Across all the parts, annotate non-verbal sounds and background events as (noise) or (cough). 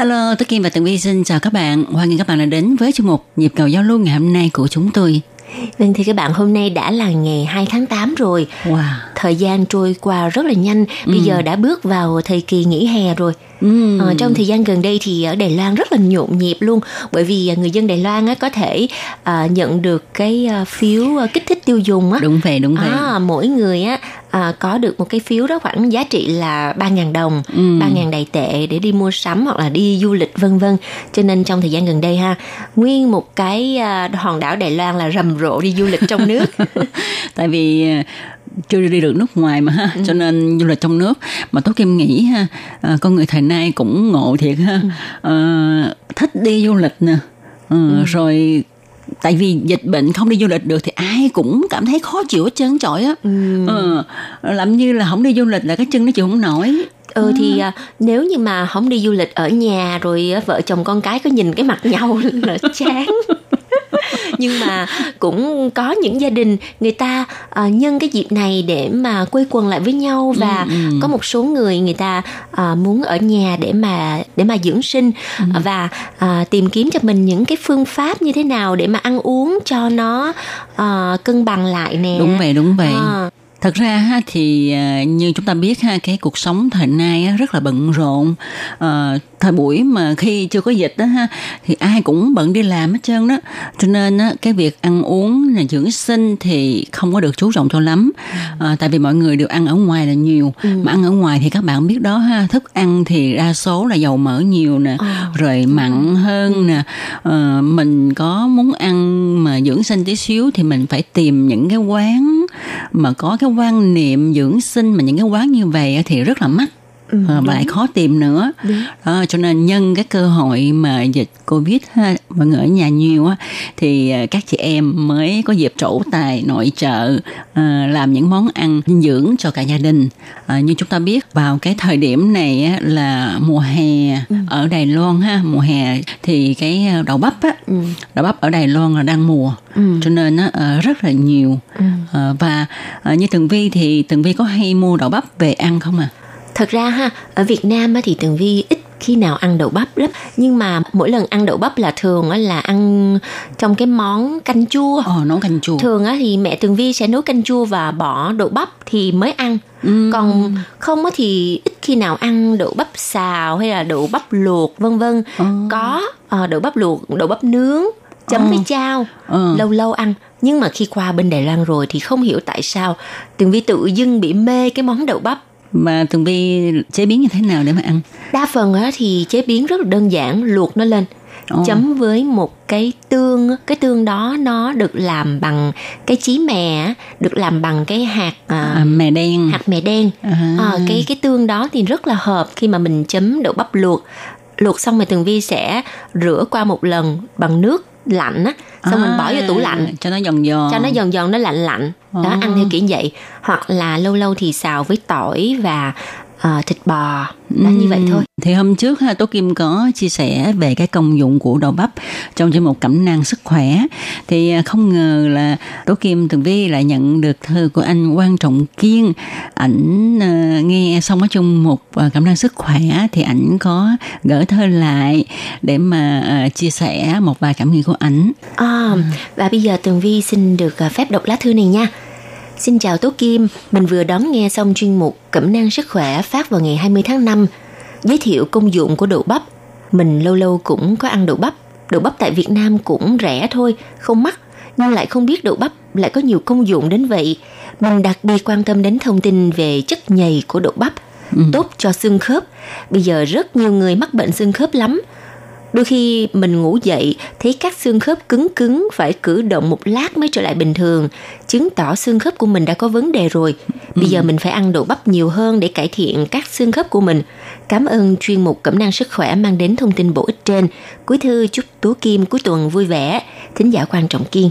Hello, Tố Kim và Tường Vi xin chào các bạn. Hoan nghênh các bạn đã đến với chuyên mục Nhịp cầu giao lưu ngày hôm nay của chúng tôi. Vâng thì các bạn hôm nay đã là ngày 2 tháng 8 rồi Wow. Thời gian trôi qua rất là nhanh Bây giờ đã bước vào thời kỳ nghỉ hè rồi Ờ, trong thời gian gần đây thì ở Đài Loan rất là nhộn nhịp luôn bởi vì à, người dân Đài Loan á, có thể à, nhận được cái à, phiếu kích thích tiêu dùng á Đúng vậy, đúng vậy. À, mỗi người á à, có được một cái phiếu đó khoảng giá trị là 3.000 đồng, Ừ. 3.000 đài tệ để đi mua sắm hoặc là đi du lịch vân vân. Cho nên trong thời gian gần đây ha, nguyên một cái à, hòn đảo Đài Loan là rầm rộ đi du lịch trong nước. (laughs) Tại vì chưa đi được nước ngoài mà ha, cho nên du lịch trong nước. Mà Tố Kim nghĩ ha, ờ, con người thời nay cũng ngộ thiệt ha, Ờ, thích đi du lịch nè, Ờ, rồi tại vì dịch bệnh không đi du lịch được thì ai cũng cảm thấy khó chịu hết trơn trọi á. Ờ, làm như là không đi du lịch là cái chân nó chịu không nổi. Ừ thì à, nếu như mà không đi du lịch ở nhà rồi à, vợ chồng con cái cứ nhìn cái mặt nhau (laughs) là chán. Nhưng mà cũng có những gia đình người ta à, nhân cái dịp này để mà quây quần lại với nhau và có một số người người ta à, muốn ở nhà để mà để mà dưỡng sinh và à, tìm kiếm cho mình những cái phương pháp như thế nào để mà ăn uống cho nó à, cân bằng lại nè. đúng vậy đúng vậy À. thật ra ha thì à, như chúng ta biết ha cái cuộc sống thời nay rất là bận rộn. Ờ, thời buổi mà khi chưa có dịch đó ha thì ai cũng bận đi làm hết trơn đó. Cho nên á, cái việc ăn uống là dưỡng sinh thì không có được chú trọng cho lắm. Ờ, tại vì mọi người đều ăn ở ngoài là nhiều. Mà ăn ở ngoài thì các bạn biết đó ha thức ăn thì đa số là dầu mỡ nhiều nè rồi mặn hơn nè. Ờ, mình có muốn ăn mà dưỡng sinh tí xíu thì mình phải tìm những cái quán mà có cái quan niệm dưỡng sinh mà những cái quán như vậy thì rất là mắc. Ờ, và lại khó tìm nữa. Đó, cho nên nhân cái cơ hội mà dịch covid ha, mọi người ở nhà nhiều á thì ờ, các chị em mới có dịp trổ tài nội trợ ờ, làm những món ăn dinh dưỡng cho cả gia đình. Ờ, như chúng ta biết vào cái thời điểm này á, là mùa hè ở Đài Loan ha mùa hè thì cái ờ, đậu bắp á đậu bắp ở Đài Loan là đang mùa. Cho nên á, ờ, rất là nhiều. Ờ, và ờ, như Tường Vi thì Tường Vi có hay mua đậu bắp về ăn không à Thật ra ha, ở Việt Nam á thì Tường Vi ít khi nào ăn đậu bắp lắm. Nhưng mà mỗi lần ăn đậu bắp là thường á là ăn trong cái món canh chua. Ồ, nấu canh chua. thường á thì mẹ Tường Vi sẽ nấu canh chua và bỏ đậu bắp thì mới ăn. Còn không á thì ít khi nào ăn đậu bắp xào hay là đậu bắp luộc vân vân. Có ờ, đậu bắp luộc đậu bắp nướng chấm với chao Ờ. lâu lâu ăn. Nhưng mà khi qua bên Đài Loan rồi thì không hiểu tại sao Tường Vi tự dưng bị mê cái món đậu bắp Mà Tường Vi chế biến như thế nào để mà ăn? đa phần á thì chế biến rất là đơn giản luộc nó lên Ồ. chấm với một cái tương cái tương đó nó được làm bằng cái chí mè được làm bằng cái hạt à, À, mè đen. hạt mè đen À. à, cái cái tương đó thì rất là hợp khi mà mình chấm đậu bắp luộc luộc xong rồi tường vi sẽ rửa qua một lần bằng nước lạnh á xong mình bỏ vô tủ lạnh À, cho nó giòn giòn. cho nó giòn giòn nó lạnh lạnh đó Ồ. ăn theo kiểu vậy hoặc là lâu lâu thì xào với tỏi và à, thịt bò đó như vậy thôi Thì hôm trước ha, Tố Kim có chia sẻ về cái công dụng của đậu bắp trong chương mục cẩm nang sức khỏe. Thì à, không ngờ là Tố Kim Tường Vi lại nhận được thư của anh Quang Trọng Kiên. Ảnh à, nghe xong ở trong mục à, cẩm nang sức khỏe thì ảnh có gửi thơ lại để mà chia sẻ một vài cảm nghĩ của ảnh. À, và bây giờ Tường Vi xin được phép đọc lá thư này nha. Xin chào Tố Kim, mình vừa đón nghe xong chuyên mục Cẩm nang sức khỏe phát vào ngày 20 tháng 5, giới thiệu công dụng của đậu bắp. Mình lâu lâu cũng có ăn đậu bắp. Đậu bắp tại Việt Nam cũng rẻ thôi, không mắc. nhưng lại không biết đậu bắp lại có nhiều công dụng đến vậy. Mình đặc biệt quan tâm đến thông tin về chất nhầy của đậu bắp, tốt cho xương khớp. Bây giờ rất nhiều người mắc bệnh xương khớp lắm. Đôi khi mình ngủ dậy thấy các xương khớp cứng cứng phải cử động một lát mới trở lại bình thường, chứng tỏ xương khớp của mình đã có vấn đề rồi. Bây giờ mình phải ăn đậu bắp nhiều hơn để cải thiện các xương khớp của mình. Cảm ơn chuyên mục Cẩm năng sức khỏe mang đến thông tin bổ ích trên. Cuối thư chúc Tú Kim cuối tuần vui vẻ. Thính giả quan trọng kiên.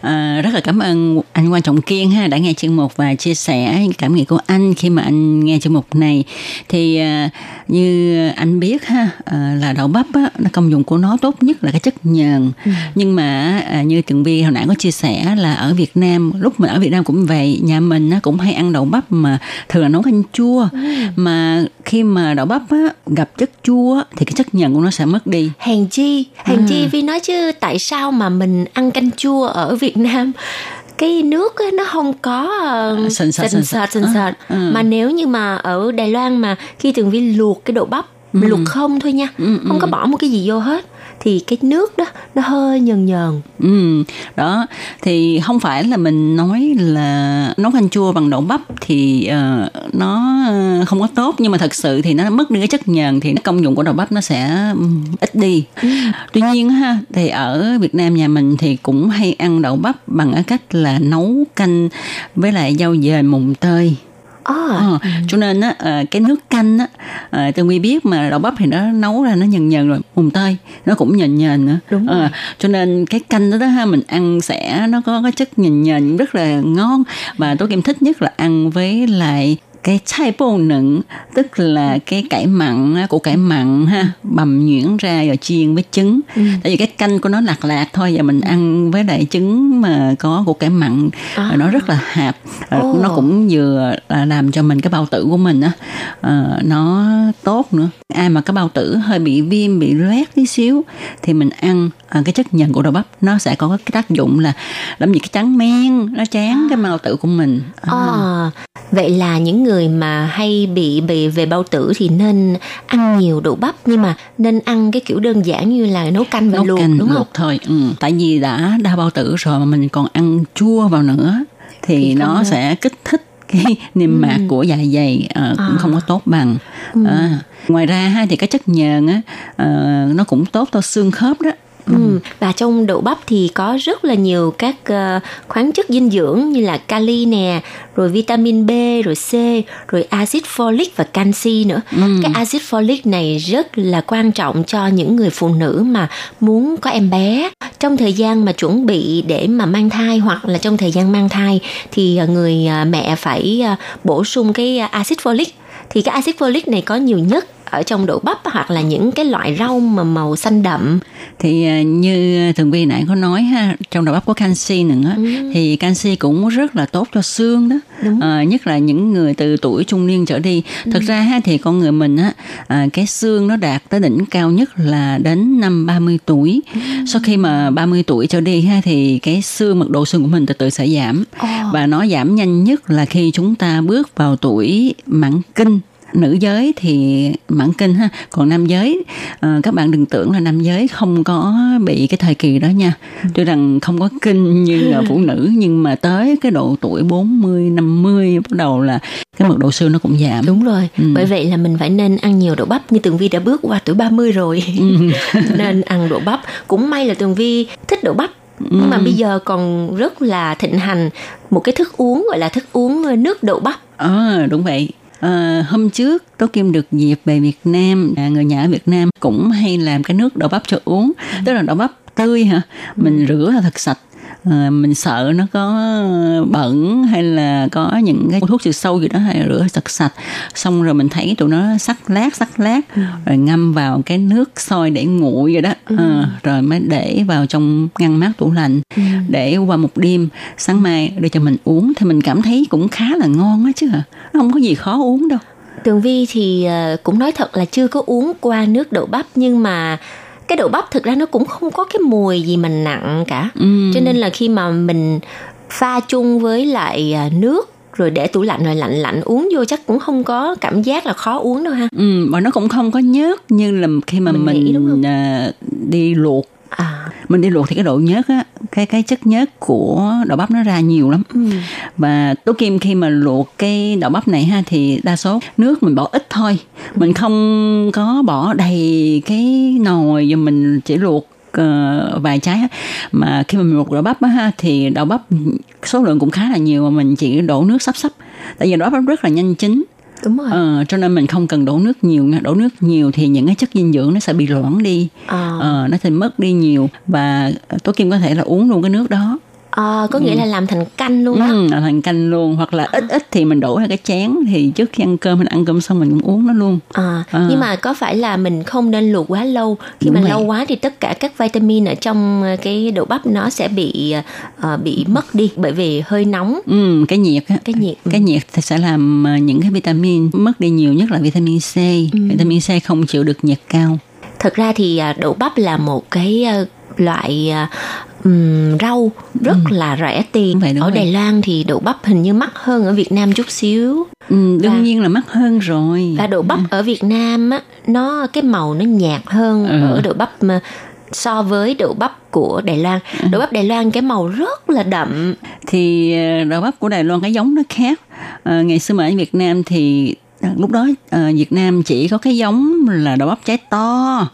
À, rất là cảm ơn anh quan trọng kiên ha đã nghe chuyên mục và chia sẻ những cảm nghĩ của anh khi mà anh nghe chuyên mục này. Thì à, như anh biết ha à, là đậu bắp á, nó công dụng của nó tốt nhất là cái chất nhờn. Nhưng mà à, như tường vi hồi nãy có chia sẻ là ở Việt Nam lúc mình ở Việt Nam cũng vậy nhà mình á, cũng hay ăn đậu bắp mà thường là nấu canh chua. Mà khi mà đậu bắp á, gặp chất chua thì cái chất nhờn của nó sẽ mất đi. Hèn chi, hèn chi Vi nói chứ tại sao mà mình ăn canh chua ở Việt Nam? Cái nước á, nó không có uh, Sền sệt, sền sệt sền sệt. Ừ. mà nếu như mà ở Đài Loan mà khi Tường Vi luộc cái đậu bắp luộc không thôi nha Ừ, không có bỏ một cái gì vô hết thì cái nước đó nó hơi nhờn nhờn Ừ, đó thì không phải là mình nói là nấu canh chua bằng đậu bắp thì ờ, nó ờ, không có tốt nhưng mà thật sự thì nó mất đi cái chất nhờn thì công dụng của đậu bắp nó sẽ ừm, ít đi. Tuy nhiên ha thì ở Việt Nam nhà mình thì cũng hay ăn đậu bắp bằng cái cách là nấu canh với lại rau dền mùng tơi. À, Ờ, cho nên á ờ, cái nước canh á tường vi biết mà đậu bắp thì nó nấu ra nó nhần nhần rồi mùng tơi nó cũng nhần nhần nữa. Đúng Ờ, cho nên cái canh đó đó ha mình ăn sẽ nó có cái chất nhần nhần rất là ngon. Và tôi kim thích nhất là ăn với lại cái chai bô nựng tức là cái cải mặn á, củ cải mặn ha bằm nhuyễn ra rồi chiên với trứng. Tại vì cái canh của nó lạc lạc thôi và mình ăn với lại trứng mà có củ cải mặn. À. nó rất là hạp. Ồ. nó cũng vừa là làm cho mình cái bao tử của mình á. Ờ, nó tốt nữa. Ai mà cái bao tử hơi bị viêm bị loét tí xíu thì mình ăn ờ, cái chất nhờn của đậu bắp. Nó sẽ có cái tác dụng là làm gì? Cái trắng men nó chán cái bao tử của mình. À. À, vậy là những người mà hay bị bị về bao tử thì nên ăn nhiều đậu bắp nhưng mà nên ăn cái kiểu đơn giản như là nấu canh và nấu luộc canh đúng không? luộc thôi ừ. tại vì đã đau bao tử rồi mà mình còn ăn chua vào nữa thì, Thì nó sẽ kích thích cái (laughs) niêm mạc của dạ dày cũng À. không có tốt bằng À, ngoài ra thì cái chất nhờn á ờ, nó cũng tốt cho xương khớp đó Ừ. Và trong đậu bắp thì có rất là nhiều các ờ, khoáng chất dinh dưỡng như là kali nè, rồi vitamin B, rồi C, rồi axit folic và canxi nữa. Cái axit folic này rất là quan trọng cho những người phụ nữ mà muốn có em bé. Trong thời gian mà chuẩn bị để mà mang thai hoặc là trong thời gian mang thai thì ờ, người ờ, mẹ phải bổ sung cái axit folic. Thì cái axit folic này có nhiều nhất ở trong đậu bắp hoặc là những cái loại rau mà màu xanh đậm. Thì à, như thường vi nãy có nói ha trong đậu bắp có canxi nữa thì canxi cũng rất là tốt cho xương đó. Đúng. Ờ, nhất là những người từ tuổi trung niên trở đi. Thật ra ha thì con người mình á à, cái xương nó đạt tới đỉnh cao nhất là đến năm 30 tuổi. Sau khi mà 30 tuổi trở đi ha thì cái xương mật độ xương của mình từ từ sẽ giảm. Ồ. và nó giảm nhanh nhất là khi chúng ta bước vào tuổi mãn kinh nữ giới thì mãn kinh ha còn nam giới ờ, các bạn đừng tưởng là nam giới không có bị cái thời kỳ đó nha tuy rằng không có kinh như là phụ nữ nhưng mà tới cái độ tuổi 40 50 bắt đầu là cái mật độ xương nó cũng giảm Đúng rồi, Ừ. bởi vậy là mình phải nên ăn nhiều đậu bắp như Tường Vi đã bước qua tuổi 30 rồi. Ừ. (laughs) nên ăn đậu bắp. Cũng may là Tường Vi thích đậu bắp. Nhưng Ừ. mà bây giờ còn rất là thịnh hành một cái thức uống gọi là thức uống ờ, nước đậu bắp. Ờ đúng vậy Ờ, hôm trước Tố Kim được dịp về Việt Nam à, người nhà ở Việt Nam cũng hay làm cái nước đậu bắp cho uống. Tức là đậu bắp tươi hả? Mình rửa là thật sạch Ờ, mình sợ nó có bẩn hay là có những cái thuốc trừ sâu gì đó hay là rửa thật sạch xong rồi mình thấy tụi nó sắc lát sắc lát rồi ngâm vào cái nước sôi để nguội vậy đó. Ờ, rồi mới để vào trong ngăn mát tủ lạnh để qua một đêm. Sáng mai đưa cho mình uống thì mình cảm thấy cũng khá là ngon á chứ hả? Nó không có gì khó uống đâu. Tường Vi thì ờ, cũng nói thật là chưa có uống qua nước đậu bắp nhưng mà cái đậu bắp thực ra nó cũng không có cái mùi gì mà nặng cả. Ừ. Cho nên là khi mà mình pha chung với lại à, nước rồi để tủ lạnh rồi lạnh lạnh uống vô chắc cũng không có cảm giác là khó uống đâu ha. Ừ, và nó cũng không có nhớt như là khi mà Mình mình, nghĩ đúng không? à, đi luộc À, mình đi luộc thì cái độ nhớt á cái cái chất nhớt của đậu bắp nó ra nhiều lắm. Ừ. và tố kim khi mà luộc cái đậu bắp này ha thì đa số nước mình bỏ ít thôi. Mình không có bỏ đầy cái nồi và mình chỉ luộc ờ, vài trái mà khi mà mình luộc đậu bắp á ha thì đậu bắp số lượng cũng khá là nhiều mà mình chỉ đổ nước sắp sắp. Tại vì đậu bắp rất là nhanh chín đúng rồi. ờ, cho nên mình không cần đổ nước nhiều nha đổ nước nhiều thì những cái chất dinh dưỡng nó sẽ bị loãng đi À. ờ, nó sẽ mất đi nhiều và tố kim có thể là uống luôn cái nước đó À, có nghĩa là làm thành canh luôn á. ừ, là thành canh luôn. Hoặc là ít ít thì mình đổ ra cái chén. Thì trước khi ăn cơm mình ăn cơm xong mình cũng uống nó luôn. À, À. nhưng mà có phải là mình không nên luộc quá lâu? Khi Đúng mà vậy. lâu quá thì tất cả các vitamin ở trong cái đậu bắp nó sẽ bị ờ, bị mất đi bởi vì hơi nóng. Ừ, cái nhiệt á. Cái nhiệt cái nhiệt thì sẽ làm những cái vitamin mất đi nhiều nhất là vitamin C. Vitamin C không chịu được nhiệt cao. Thật ra thì đậu bắp là một cái loại à, ừm, rau rất là rẻ tiền. Vậy, ở vậy. Đài Loan thì đậu bắp hình như mắc hơn ở Việt Nam chút xíu. Ừ, đương Và- nhiên là mắc hơn rồi. và đậu bắp ở Việt Nam á nó cái màu nó nhạt hơn Ừ. ở đậu bắp mà so với đậu bắp của Đài Loan. Đậu bắp Đài Loan cái màu rất là đậm. Thì ờ, đậu bắp của Đài Loan cái giống nó khác. Ờ, ngày xưa mà ở Việt Nam thì ờ, lúc đó ờ, Việt Nam chỉ có cái giống là đậu bắp trái to.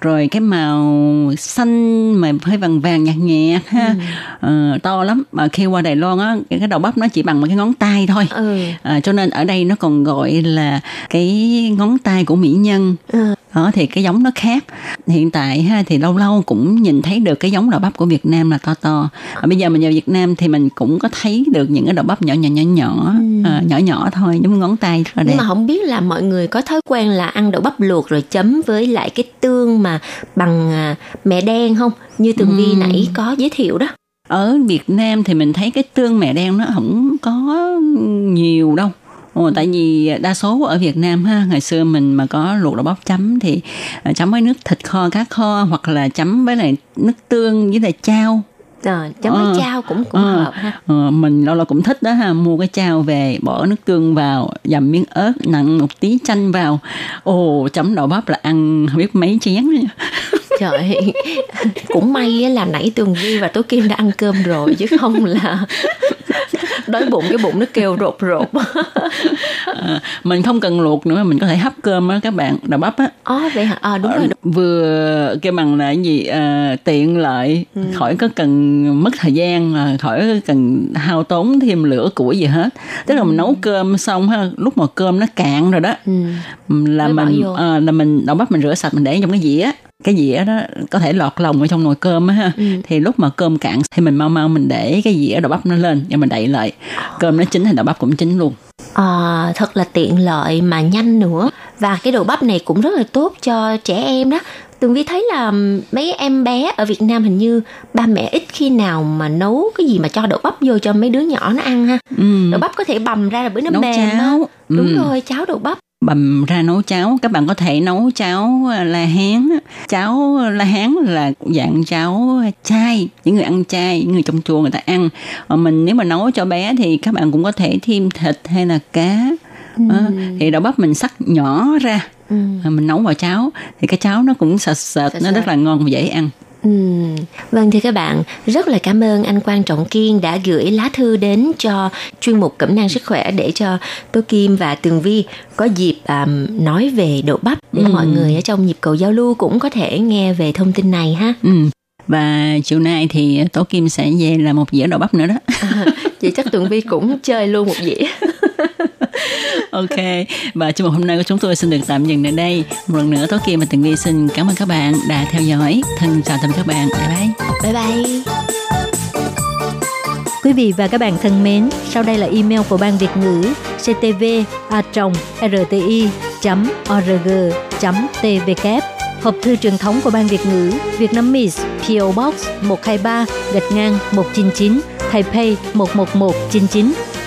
Rồi cái màu xanh mà hơi vàng vàng nhạt nhạt ha. Ờ, to lắm. Mà khi qua Đài Loan á cái cái đậu bắp nó chỉ bằng một cái ngón tay thôi. Ừ. À, cho nên ở đây nó còn gọi là cái ngón tay của mỹ nhân. Ừ. đó thì cái giống nó khác. Hiện tại ha thì lâu lâu cũng nhìn thấy được cái giống đậu bắp của Việt Nam là to to. À, bây giờ mình vào Việt Nam thì mình cũng có thấy được những cái đậu bắp nhỏ nhỏ nhỏ nhỏ à, nhỏ nhỏ thôi giống ngón tay rất là đẹp nhưng mà không biết là mọi người có thói quen là ăn đậu bắp luộc rồi chấm với lại cái tương mà bằng à, mẹ đen không? Như tường vi nãy có giới thiệu đó. Ở Việt Nam thì mình thấy cái tương mẹ đen nó không có nhiều đâu Ồ, tại vì đa số ở Việt Nam ha ngày xưa mình mà có luộc đậu bắp chấm thì à, chấm với nước thịt kho cá kho hoặc là chấm với lại nước tương với lại chao Ờ, chấm Ờ. với chao cũng cũng Ờ, hợp ha ờ, mình lâu lâu cũng thích đó ha mua cái chao về bỏ nước tương vào dầm miếng ớt nặng một tí chanh vào ồ chấm đậu bắp là ăn không biết mấy chén nữa. (laughs) trời cũng may là nãy tường vi và tố kim đã ăn cơm rồi chứ không là đói bụng cái bụng nó kêu rột rột. Ờ, (laughs) mình không cần luộc nữa mình có thể hấp cơm á các bạn. Đậu bắp á. Ồ vậy hả? Ờ đúng rồi đúng. vừa cái bằng là gì? À, tiện lợi. Khỏi có cần mất thời gian à, khỏi có cần hao tốn thêm lửa củi gì hết. Tức là mình nấu cơm xong ha lúc mà cơm nó cạn rồi đó Ừ. là Mới mình à, là mình đậu bắp mình rửa sạch mình để trong cái dĩa cái dĩa đó có thể lọt lòng ở trong nồi cơm á ha thì lúc mà cơm cạn thì mình mau mau mình để cái dĩa đậu bắp nó lên và mình đậy lại cơm nó chín thì đậu bắp cũng chín luôn Ờ, thật là tiện lợi mà nhanh nữa và cái đồ bắp này cũng rất là tốt cho trẻ em đó Tường Vi thấy là mấy em bé ở Việt Nam hình như ba mẹ ít khi nào mà nấu cái gì mà cho đậu bắp vô cho mấy đứa nhỏ nó ăn ha. ừ. Đậu bắp có thể bầm ra là bữa nó mềm cháo Đúng Ừ. rồi, cháo đậu bắp. Bầm ra nấu cháo. Các bạn có thể nấu cháo à, la hán cháo la hán là dạng cháo chay những người ăn chay những người trong chùa người ta ăn. Còn mình nếu mà nấu cho bé thì các bạn cũng có thể thêm thịt hay là cá. Đó. thì đậu bắp mình sắc nhỏ ra. Ừ. mình nấu vào cháo. Thì cái cháo nó cũng sệt sệt nó rất là ngon và dễ ăn Ừm, Vâng thưa các bạn, rất là cảm ơn anh Quang Trọng Kiên đã gửi lá thư đến cho chuyên mục Cẩm nang sức khỏe để cho Tố Kim và Tường Vi có dịp à, nói về đậu bắp để mọi người ở trong nhịp cầu giao lưu cũng có thể nghe về thông tin này ha. ừ. và chiều nay thì tổ kim sẽ về là một dĩa đậu bắp nữa đó Vậy chắc Tường Vi cũng chơi luôn một dĩa. (laughs) (laughs) Ok, và chương mục hôm nay của chúng tôi xin được tạm dừng tại đây. Một lần nữa, Tố Kim và Tường Vi xin cảm ơn các bạn đã theo dõi. Thân chào tạm biệt các bạn. Bye bye. Bye bye. Quý vị và các bạn thân mến, sau đây là email của Ban Việt ngữ ctv a rti org tvk Hộp thư truyền thống của Ban Việt ngữ Việt Nam Miss PO Box 123 gạch ngang 199 Taipei 11199